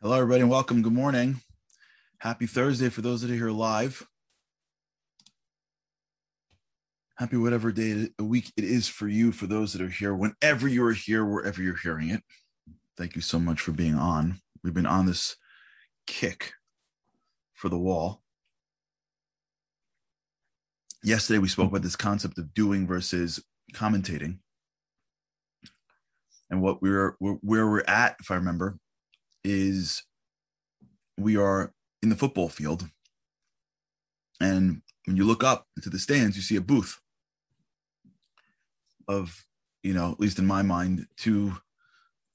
Hello, everybody, and welcome. Good morning. Happy Thursday for those that are here live. Happy whatever day a week it is for you, for those that are here, whenever you are here, wherever you're hearing it. Thank you so much for being on. We've been on this kick for the wall. Yesterday, we spoke about this concept of doing versus commentating. And what we're where we're at, if I remember, is we are in the football field. And when you look up into the stands, you see a booth of, you know, at least in my mind, two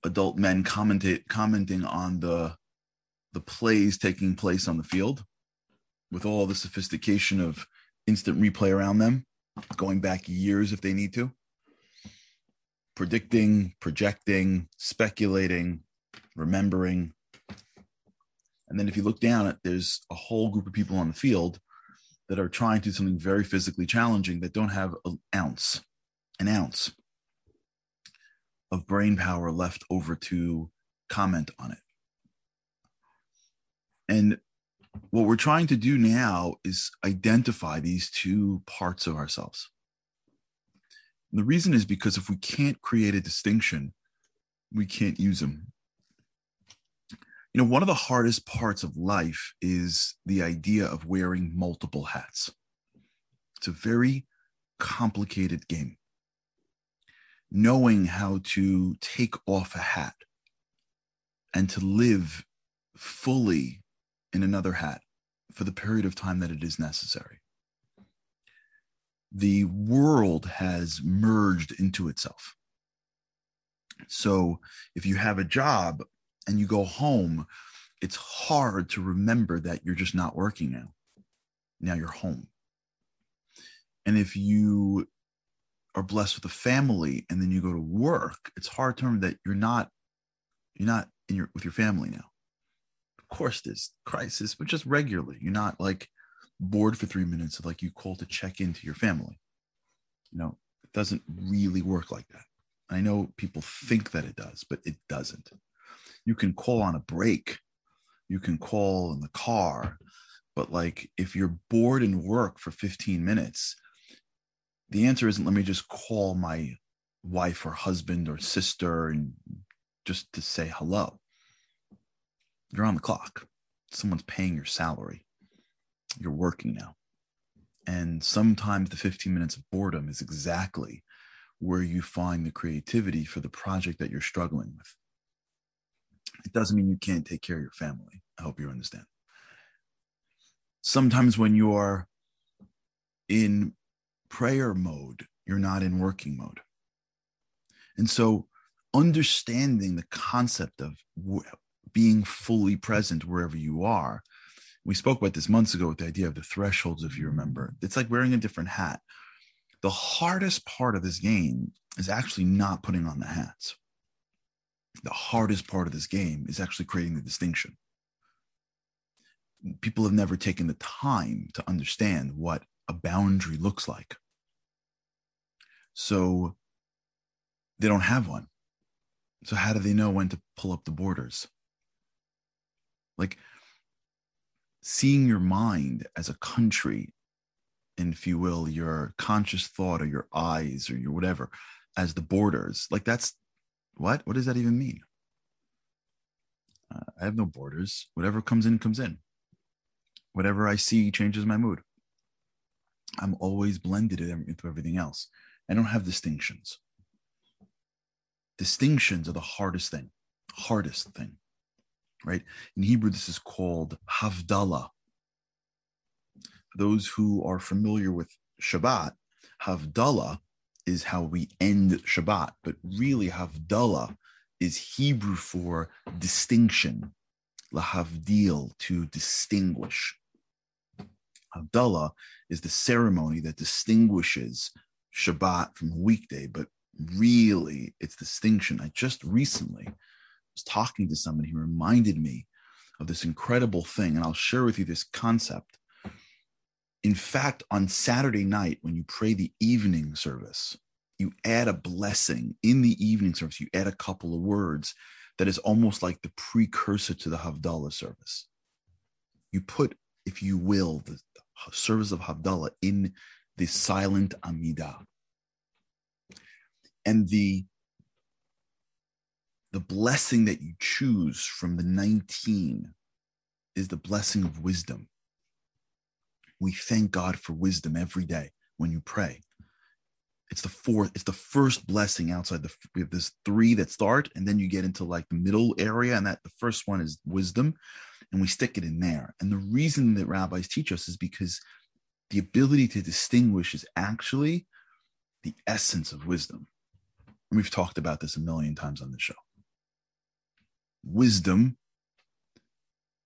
adult men commentate commenting on the the plays taking place on the field with all the sophistication of instant replay around them, going back years if they need to, predicting, projecting, speculating, remembering. And then if you look down at there's a whole group of people on the field that are trying to do something very physically challenging that don't have an ounce, an ounce of brain power left over to comment on it. And what we're trying to do now is identify these two parts of ourselves. And the reason is because if we can't create a distinction, we can't use them you know, one of the hardest parts of life is the idea of wearing multiple hats. It's a very complicated game. Knowing how to take off a hat and to live fully in another hat for the period of time that it is necessary. The world has merged into itself. So if you have a job and you go home, it's hard to remember that you're just not working now. Now you're home. And if you are blessed with a family and then you go to work, it's hard to remember that you're not you're not in your with your family now. Of course, there's crisis, but just regularly. You're not like bored for three minutes of like you call to check into your family. You know, it doesn't really work like that. I know people think that it does, but it doesn't you can call on a break you can call in the car but like if you're bored in work for 15 minutes the answer isn't let me just call my wife or husband or sister and just to say hello. You're on the clock. Someone's paying your salary. You're working now. And sometimes the 15 minutes of boredom is exactly where you find the creativity for the project that you're struggling with it doesn't mean you can't take care of your family. I hope you understand. Sometimes when you are in prayer mode, you're not in working mode. And so understanding the concept of being fully present wherever you are. We spoke about this months ago with the idea of the thresholds, if you remember. It's like wearing a different hat. The hardest part of this game is actually not putting on the hats the hardest part of this game is actually creating the distinction. People have never taken the time to understand what a boundary looks like. So they don't have one. So, how do they know when to pull up the borders? Like seeing your mind as a country, and if you will, your conscious thought or your eyes or your whatever as the borders, like that's what? What does that even mean? Uh, I have no borders. Whatever comes in, comes in. Whatever I see changes my mood. I'm always blended into everything else. I don't have distinctions. Distinctions are the hardest thing, hardest thing, right? In Hebrew, this is called Havdalah. For those who are familiar with Shabbat, Havdalah is how we end Shabbat, but really Havdalah is Hebrew for distinction, lahavdil, to distinguish. Havdalah is the ceremony that distinguishes Shabbat from weekday, but really it's distinction. I just recently was talking to somebody who reminded me of this incredible thing, and I'll share with you this concept in fact, on Saturday night, when you pray the evening service, you add a blessing in the evening service, you add a couple of words that is almost like the precursor to the Havdalah service. You put, if you will, the service of Havdalah in the silent Amidah. And the the blessing that you choose from the 19 is the blessing of wisdom. We thank God for wisdom every day when you pray. It's the fourth, it's the first blessing outside the we have this three that start, and then you get into like the middle area, and that the first one is wisdom, and we stick it in there. And the reason that rabbis teach us is because the ability to distinguish is actually the essence of wisdom. And we've talked about this a million times on the show. Wisdom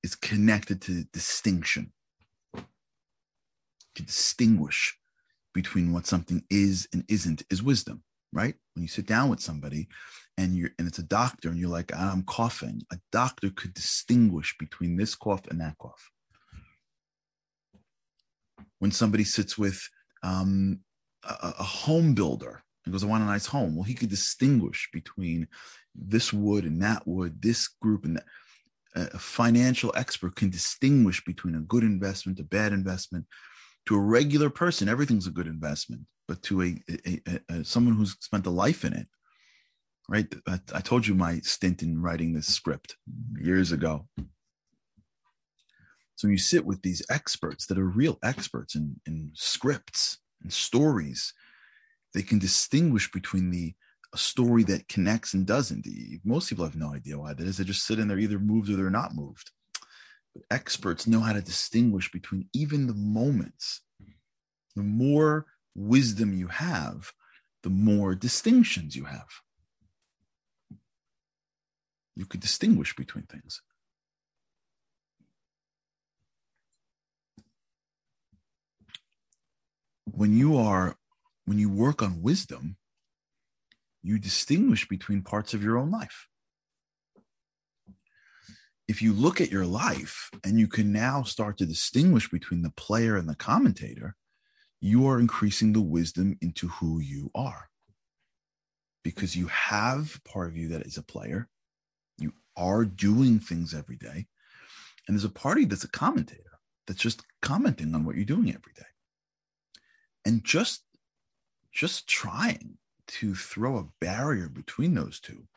is connected to distinction, to distinguish between what something is and isn't is wisdom, right? When you sit down with somebody and you're and it's a doctor and you're like, I'm coughing, a doctor could distinguish between this cough and that cough. When somebody sits with um, a, a home builder and goes, I want a nice home. Well, he could distinguish between this wood and that wood, this group and that a financial expert can distinguish between a good investment, a bad investment. To a regular person, everything's a good investment, but to a, a, a, a someone who's spent a life in it, right? I, I, told you my stint in writing this script years ago. So when you sit with these experts that are real experts in, in scripts and stories. They can distinguish between the a story that connects and doesn't. Most people have no idea why that is. They just sit in there, either moved or they're not moved. Experts know how to distinguish between even the moments. The more wisdom you have, the more distinctions you have. You could distinguish between things. When you are, when you work on wisdom, you distinguish between parts of your own life. If you look at your life and you can now start to distinguish between the player and the commentator, you are increasing the wisdom into who you are. Because you have part of you that is a player, you are doing things every day, and there's a party that's a commentator that's just commenting on what you're doing every day. And just just trying to throw a barrier between those two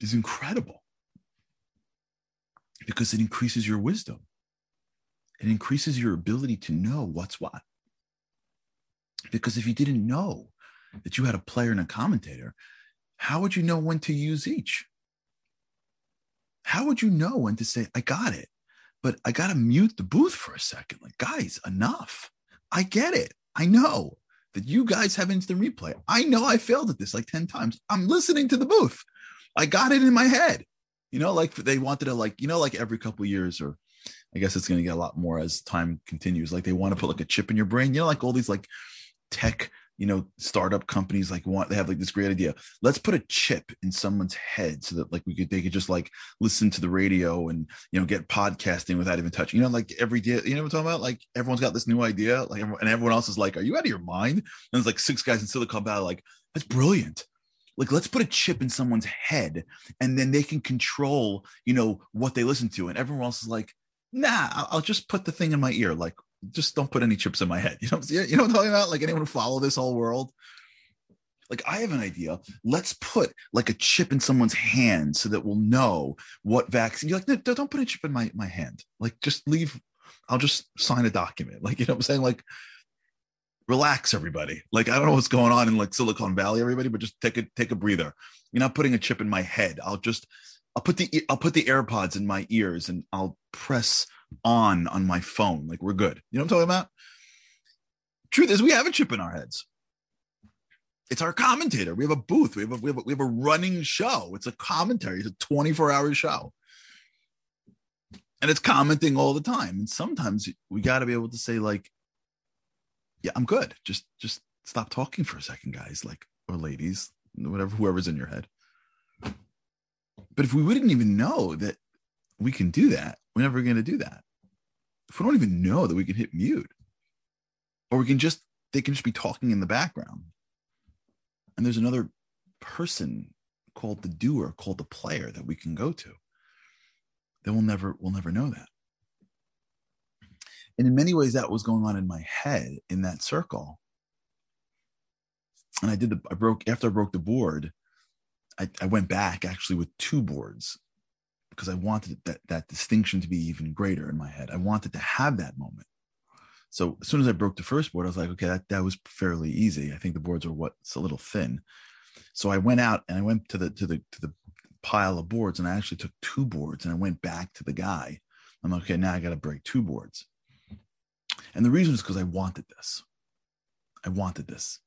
is incredible because it increases your wisdom. It increases your ability to know what's what. Because if you didn't know that you had a player and a commentator, how would you know when to use each? How would you know when to say, I got it, but I got to mute the booth for a second? Like, guys, enough. I get it. I know that you guys have instant replay. I know I failed at this like 10 times. I'm listening to the booth. I got it in my head. You know, like they wanted to like, you know, like every couple years or I guess it's going to get a lot more as time continues. Like they want to put like a chip in your brain, you know, like all these like tech you know startup companies like want they have like this great idea. Let's put a chip in someone's head so that like we could they could just like listen to the radio and you know get podcasting without even touching you know like every day you know what i'm talking about? Like everyone's got this new idea like and everyone else is like are you out of your mind? And there's like six guys in silicon valley like that's brilliant like let's put a chip in someone's head and then they can control you know what they listen to and everyone else is like nah i'll just put the thing in my ear like just don't put any chips in my head. You know, you know what I'm talking about? Like anyone follow this whole world. Like I have an idea. Let's put like a chip in someone's hand so that we'll know what vaccine. You're like, no, don't put a chip in my my hand. Like just leave. I'll just sign a document. Like you know what I'm saying? Like relax, everybody. Like I don't know what's going on in like Silicon Valley, everybody, but just take a take a breather. You're not putting a chip in my head. I'll just I'll put the I'll put the AirPods in my ears and I'll press on on my phone. Like we're good. You know what I'm talking about? Truth is, we have a chip in our heads. It's our commentator. We have a booth. We have a, we have a, we have a running show. It's a commentary. It's a 24 hour show. And it's commenting all the time. And sometimes we got to be able to say, like, yeah, I'm good. Just, just stop talking for a second, guys, like, or ladies, whatever, whoever's in your head. But if we wouldn't even know that we can do that, we're never going to do that. If we don't even know that we can hit mute, or we can just, they can just be talking in the background. And there's another person called the doer, called the player that we can go to, then we'll never we'll never know that. And in many ways, that was going on in my head in that circle. And I did the I broke after I broke the board, I, I went back actually with two boards because I wanted that that distinction to be even greater in my head. I wanted to have that moment. So as soon as I broke the first board, I was like, okay, that, that was fairly easy. I think the boards are what's a little thin. So I went out and I went to the to the to the pile of boards and I actually took two boards and I went back to the guy. I'm like, okay, now I got to break two boards. And the reason is because I wanted this. I wanted this.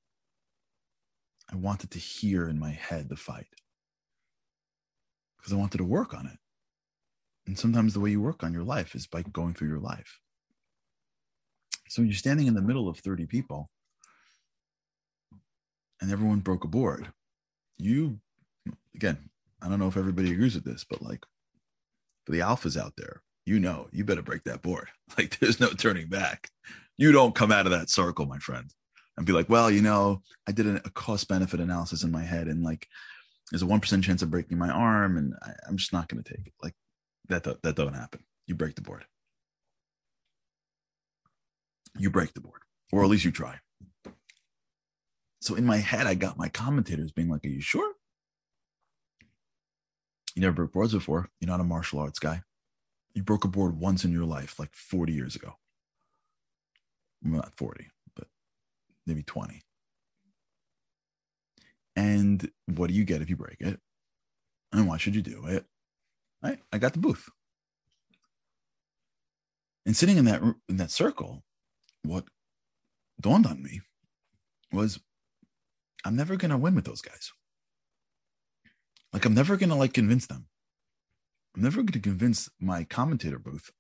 I wanted to hear in my head the fight because I wanted to work on it. And sometimes the way you work on your life is by going through your life. So you're standing in the middle of 30 people and everyone broke a board. You, again, I don't know if everybody agrees with this, but like for the alphas out there, you know, you better break that board. Like there's no turning back. You don't come out of that circle, my friend, and be like, well, you know, I did a cost benefit analysis in my head and like there's a 1% chance of breaking my arm and I, am just not going to take it. Like that, that doesn't happen. You break the board. You break the board, or at least you try. So in my head, I got my commentators being like, Are you sure? You never broke boards before. You're not a martial arts guy. You broke a board once in your life, like 40 years ago. Well, not 40, but maybe 20. And what do you get if you break it? And why should you do it? Right? I got the booth. And sitting in that in that circle, what dawned on me was I'm never gonna win with those guys. Like I'm never gonna like convince them. I'm never gonna convince my commentator booth,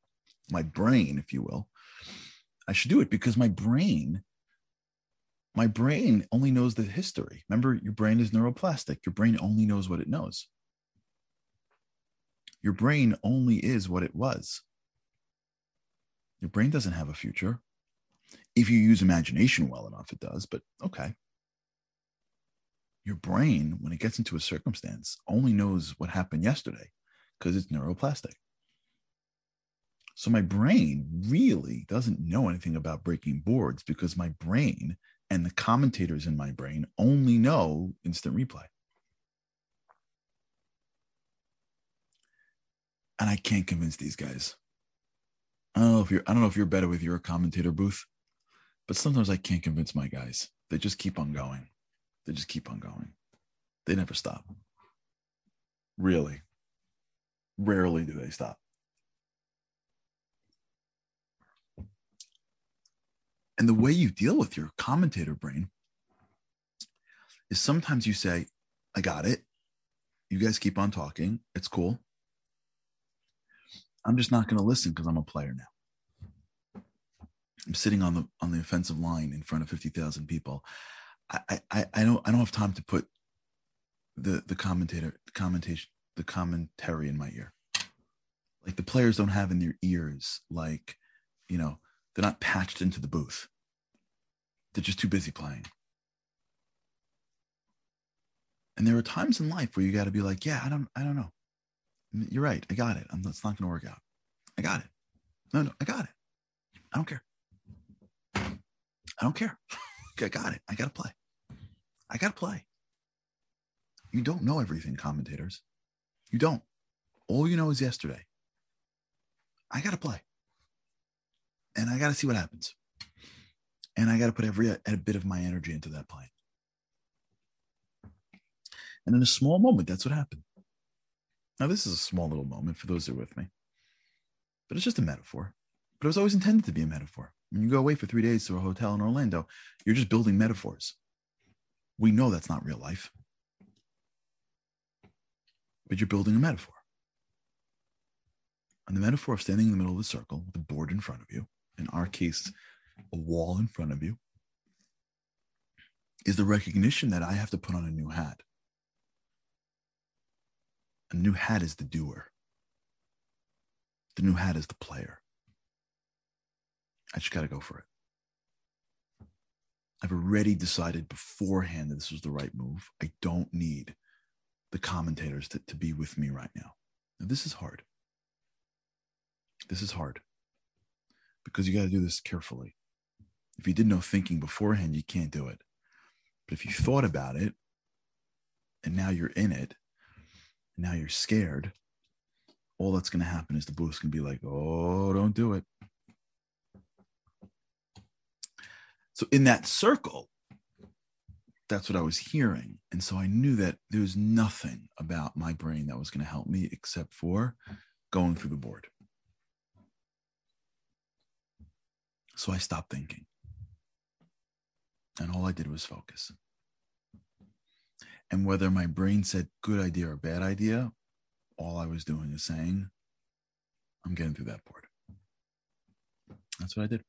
my brain, if you will. I should do it because my brain my brain only knows the history. Remember, your brain is neuroplastic. Your brain only knows what it knows. Your brain only is what it was. Your brain doesn't have a future. If you use imagination well enough, it does, but okay. Your brain, when it gets into a circumstance, only knows what happened yesterday because it's neuroplastic. So my brain really doesn't know anything about breaking boards because my brain and the commentators in my brain only know instant replay. And I can't convince these guys. I don't know if you're I don't know if you're better with your commentator booth, but sometimes I can't convince my guys. They just keep on going. They just keep on going. They never stop. Really. Rarely do they stop. And the way you deal with your commentator brain is sometimes you say, I got it. You guys keep on talking. It's cool. I'm just not going to listen because I'm a player now. I'm sitting on the on the offensive line in front of 50,000 people. I, I I don't I don't have time to put the the commentator commentation the commentary in my ear. Like the players don't have in their ears like, you know, they're not patched into the booth. They're just too busy playing. And there are times in life where you got to be like, yeah, I don't, I don't know. You're right. I got it. I'm, it's not going to work out. I got it. No, no, I got it. I don't care. I don't care. I got it. I got to play. I got to play. You don't know everything, commentators. You don't. All you know is yesterday. I got to play and I got to see what happens. And I got to put every a bit of my energy into that plane. And in a small moment, that's what happened. Now, this is a small little moment for those who are with me, but it's just a metaphor. But it was always intended to be a metaphor. When you go away for three days to a hotel in Orlando, you're just building metaphors. We know that's not real life, but you're building a metaphor. And the metaphor of standing in the middle of the circle with a board in front of you in our case, a wall in front of you, is the recognition that I have to put on a new hat. A new hat is the doer, the new hat is the player. I just got to go for it. I've already decided beforehand that this was the right move. I don't need the commentators to, to be with me right now. now this is hard. This is hard because you got to do this carefully. If you did no thinking beforehand, you can't do it. But if you thought about it and now you're in it, and now you're scared, all that's going to happen is the booth's going to be like, oh, don't do it. So in that circle, that's what I was hearing. And so I knew that there was nothing about my brain that was going to help me except for going through the board. So I stopped thinking. And all I did was focus. And whether my brain said good idea or bad idea, all I was doing is saying, I'm getting through that board. That's what I did.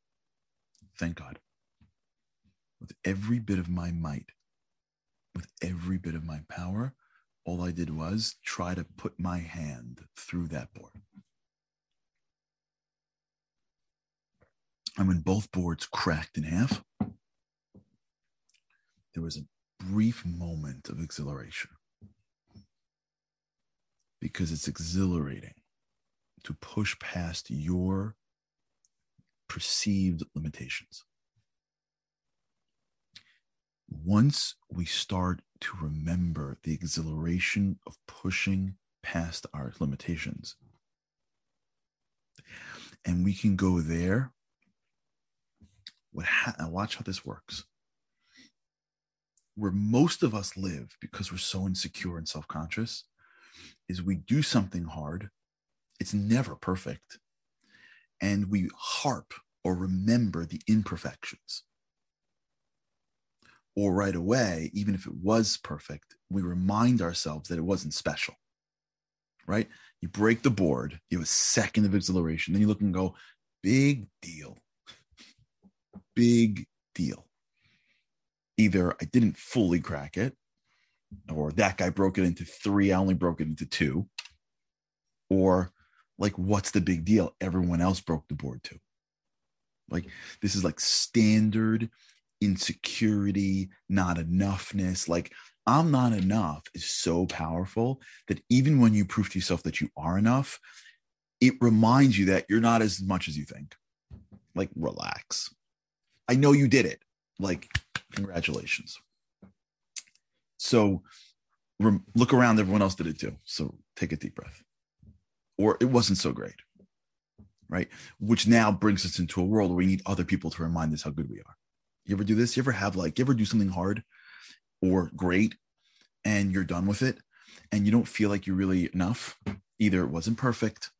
Thank God. With every bit of my might, with every bit of my power, all I did was try to put my hand through that board. And when both boards cracked in half, there was a brief moment of exhilaration because it's exhilarating to push past your perceived limitations. Once we start to remember the exhilaration of pushing past our limitations, and we can go there. What ha- watch how this works where most of us live because we're so insecure and self conscious is we do something hard, it's never perfect, and we harp or remember the imperfections. Or right away, even if it was perfect, we remind ourselves that it wasn't special. Right? You break the board, you have a second of exhilaration, then you look and go, big deal. Big deal either I didn't fully crack it, or that guy broke it into three, I only broke it into two, or like, what's the big deal? Everyone else broke the board too. Like, this is like standard insecurity, not enoughness. Like, I'm not enough is so powerful that even when you prove to yourself that you are enough, it reminds you that you're not as much as you think. Like, relax. I know you did it. Like, Congratulations. So rem- look around, everyone else did it too. So take a deep breath. Or it wasn't so great, right? Which now brings us into a world where we need other people to remind us how good we are. You ever do this? You ever have like, you ever do something hard or great and you're done with it and you don't feel like you're really enough? Either it wasn't perfect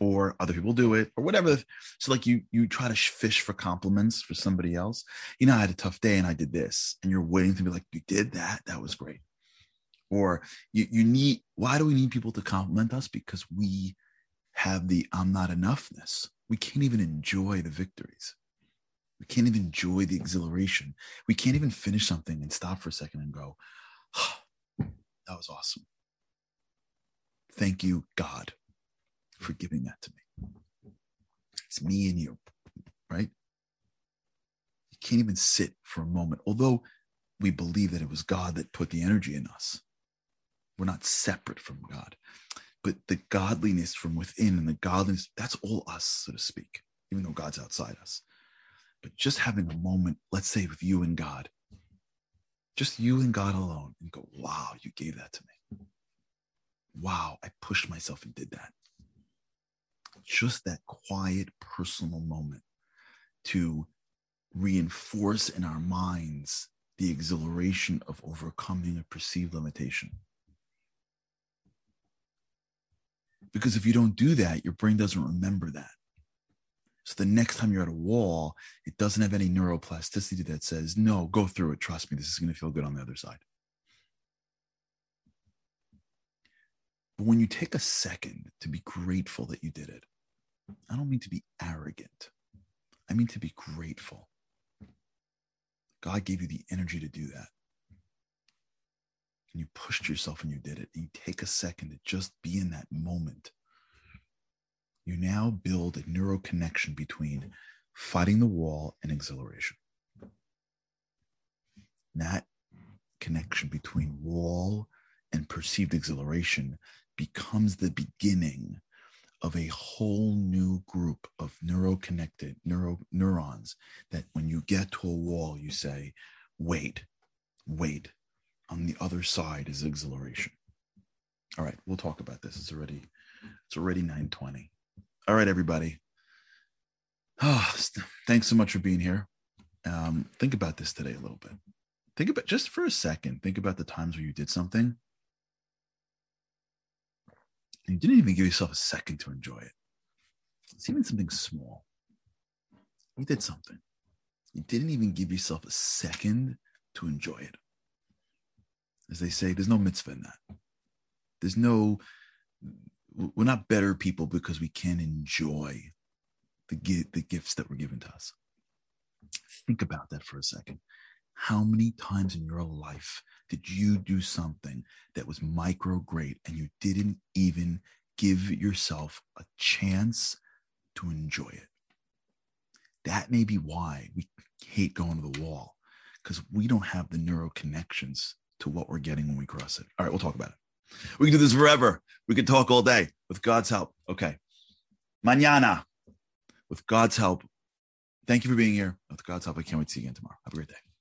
or other people do it or whatever. So like you you try to fish for compliments for somebody else. You know i had a tough day and i did this and you're waiting to be like you did that? That was great. Or you you need why do we need people to compliment us? Because we have the i'm not enoughness. We can't even enjoy the victories we can't even enjoy the exhilaration we can't even finish something and stop for a second and go oh, that was awesome thank you god for giving that to me. It's me and you, right? You can't even sit for a moment, although we believe that it was God that put the energy in us. We're not separate from God, but the godliness from within and the godliness, that's all us, so to speak, even though God's outside us. But just having a moment, let's say with you and God, just you and God alone, and go, wow, you gave that to me. Wow, I pushed myself and did that just that quiet personal moment to reinforce in our minds the exhilaration of overcoming a perceived limitation. Because if you don't do that, your brain doesn't remember that. So the next time you're at a wall, it doesn't have any neuroplasticity that says, no, go through it. Trust me, this is going to feel good on the other side. But when you take a second to be grateful that you did it, I don't mean to be arrogant. I mean to be grateful. God gave you the energy to do that. And you pushed yourself and you did it. And you take a second to just be in that moment. You now build a neural connection between fighting the wall and exhilaration. That connection between wall and perceived exhilaration becomes the beginning of a whole new group of neuroconnected neuro neurons that when you get to a wall you say wait wait on the other side is exhilaration. All right we'll talk about this. It's already it's already 920 all right everybody oh, thanks so much for being here um, think about this today a little bit think about just for a second think about the times where you did something you didn't even give yourself a second to enjoy it. It's even something small. You did something. You didn't even give yourself a second to enjoy it. As they say, there's no mitzvah in that. There's no, we're not better people because we can't enjoy the, the gifts that were given to us. Think about that for a second. How many times in your life did you do something that was micro great and you didn't even give yourself a chance to enjoy it? That may be why we hate going to the wall because we don't have the neuro connections to what we're getting when we cross it. All right, we'll talk about it. We can do this forever. We can talk all day with God's help. Okay. Mañana, with God's help. Thank you for being here. With God's help, I can't wait to see you again tomorrow. Have a great day.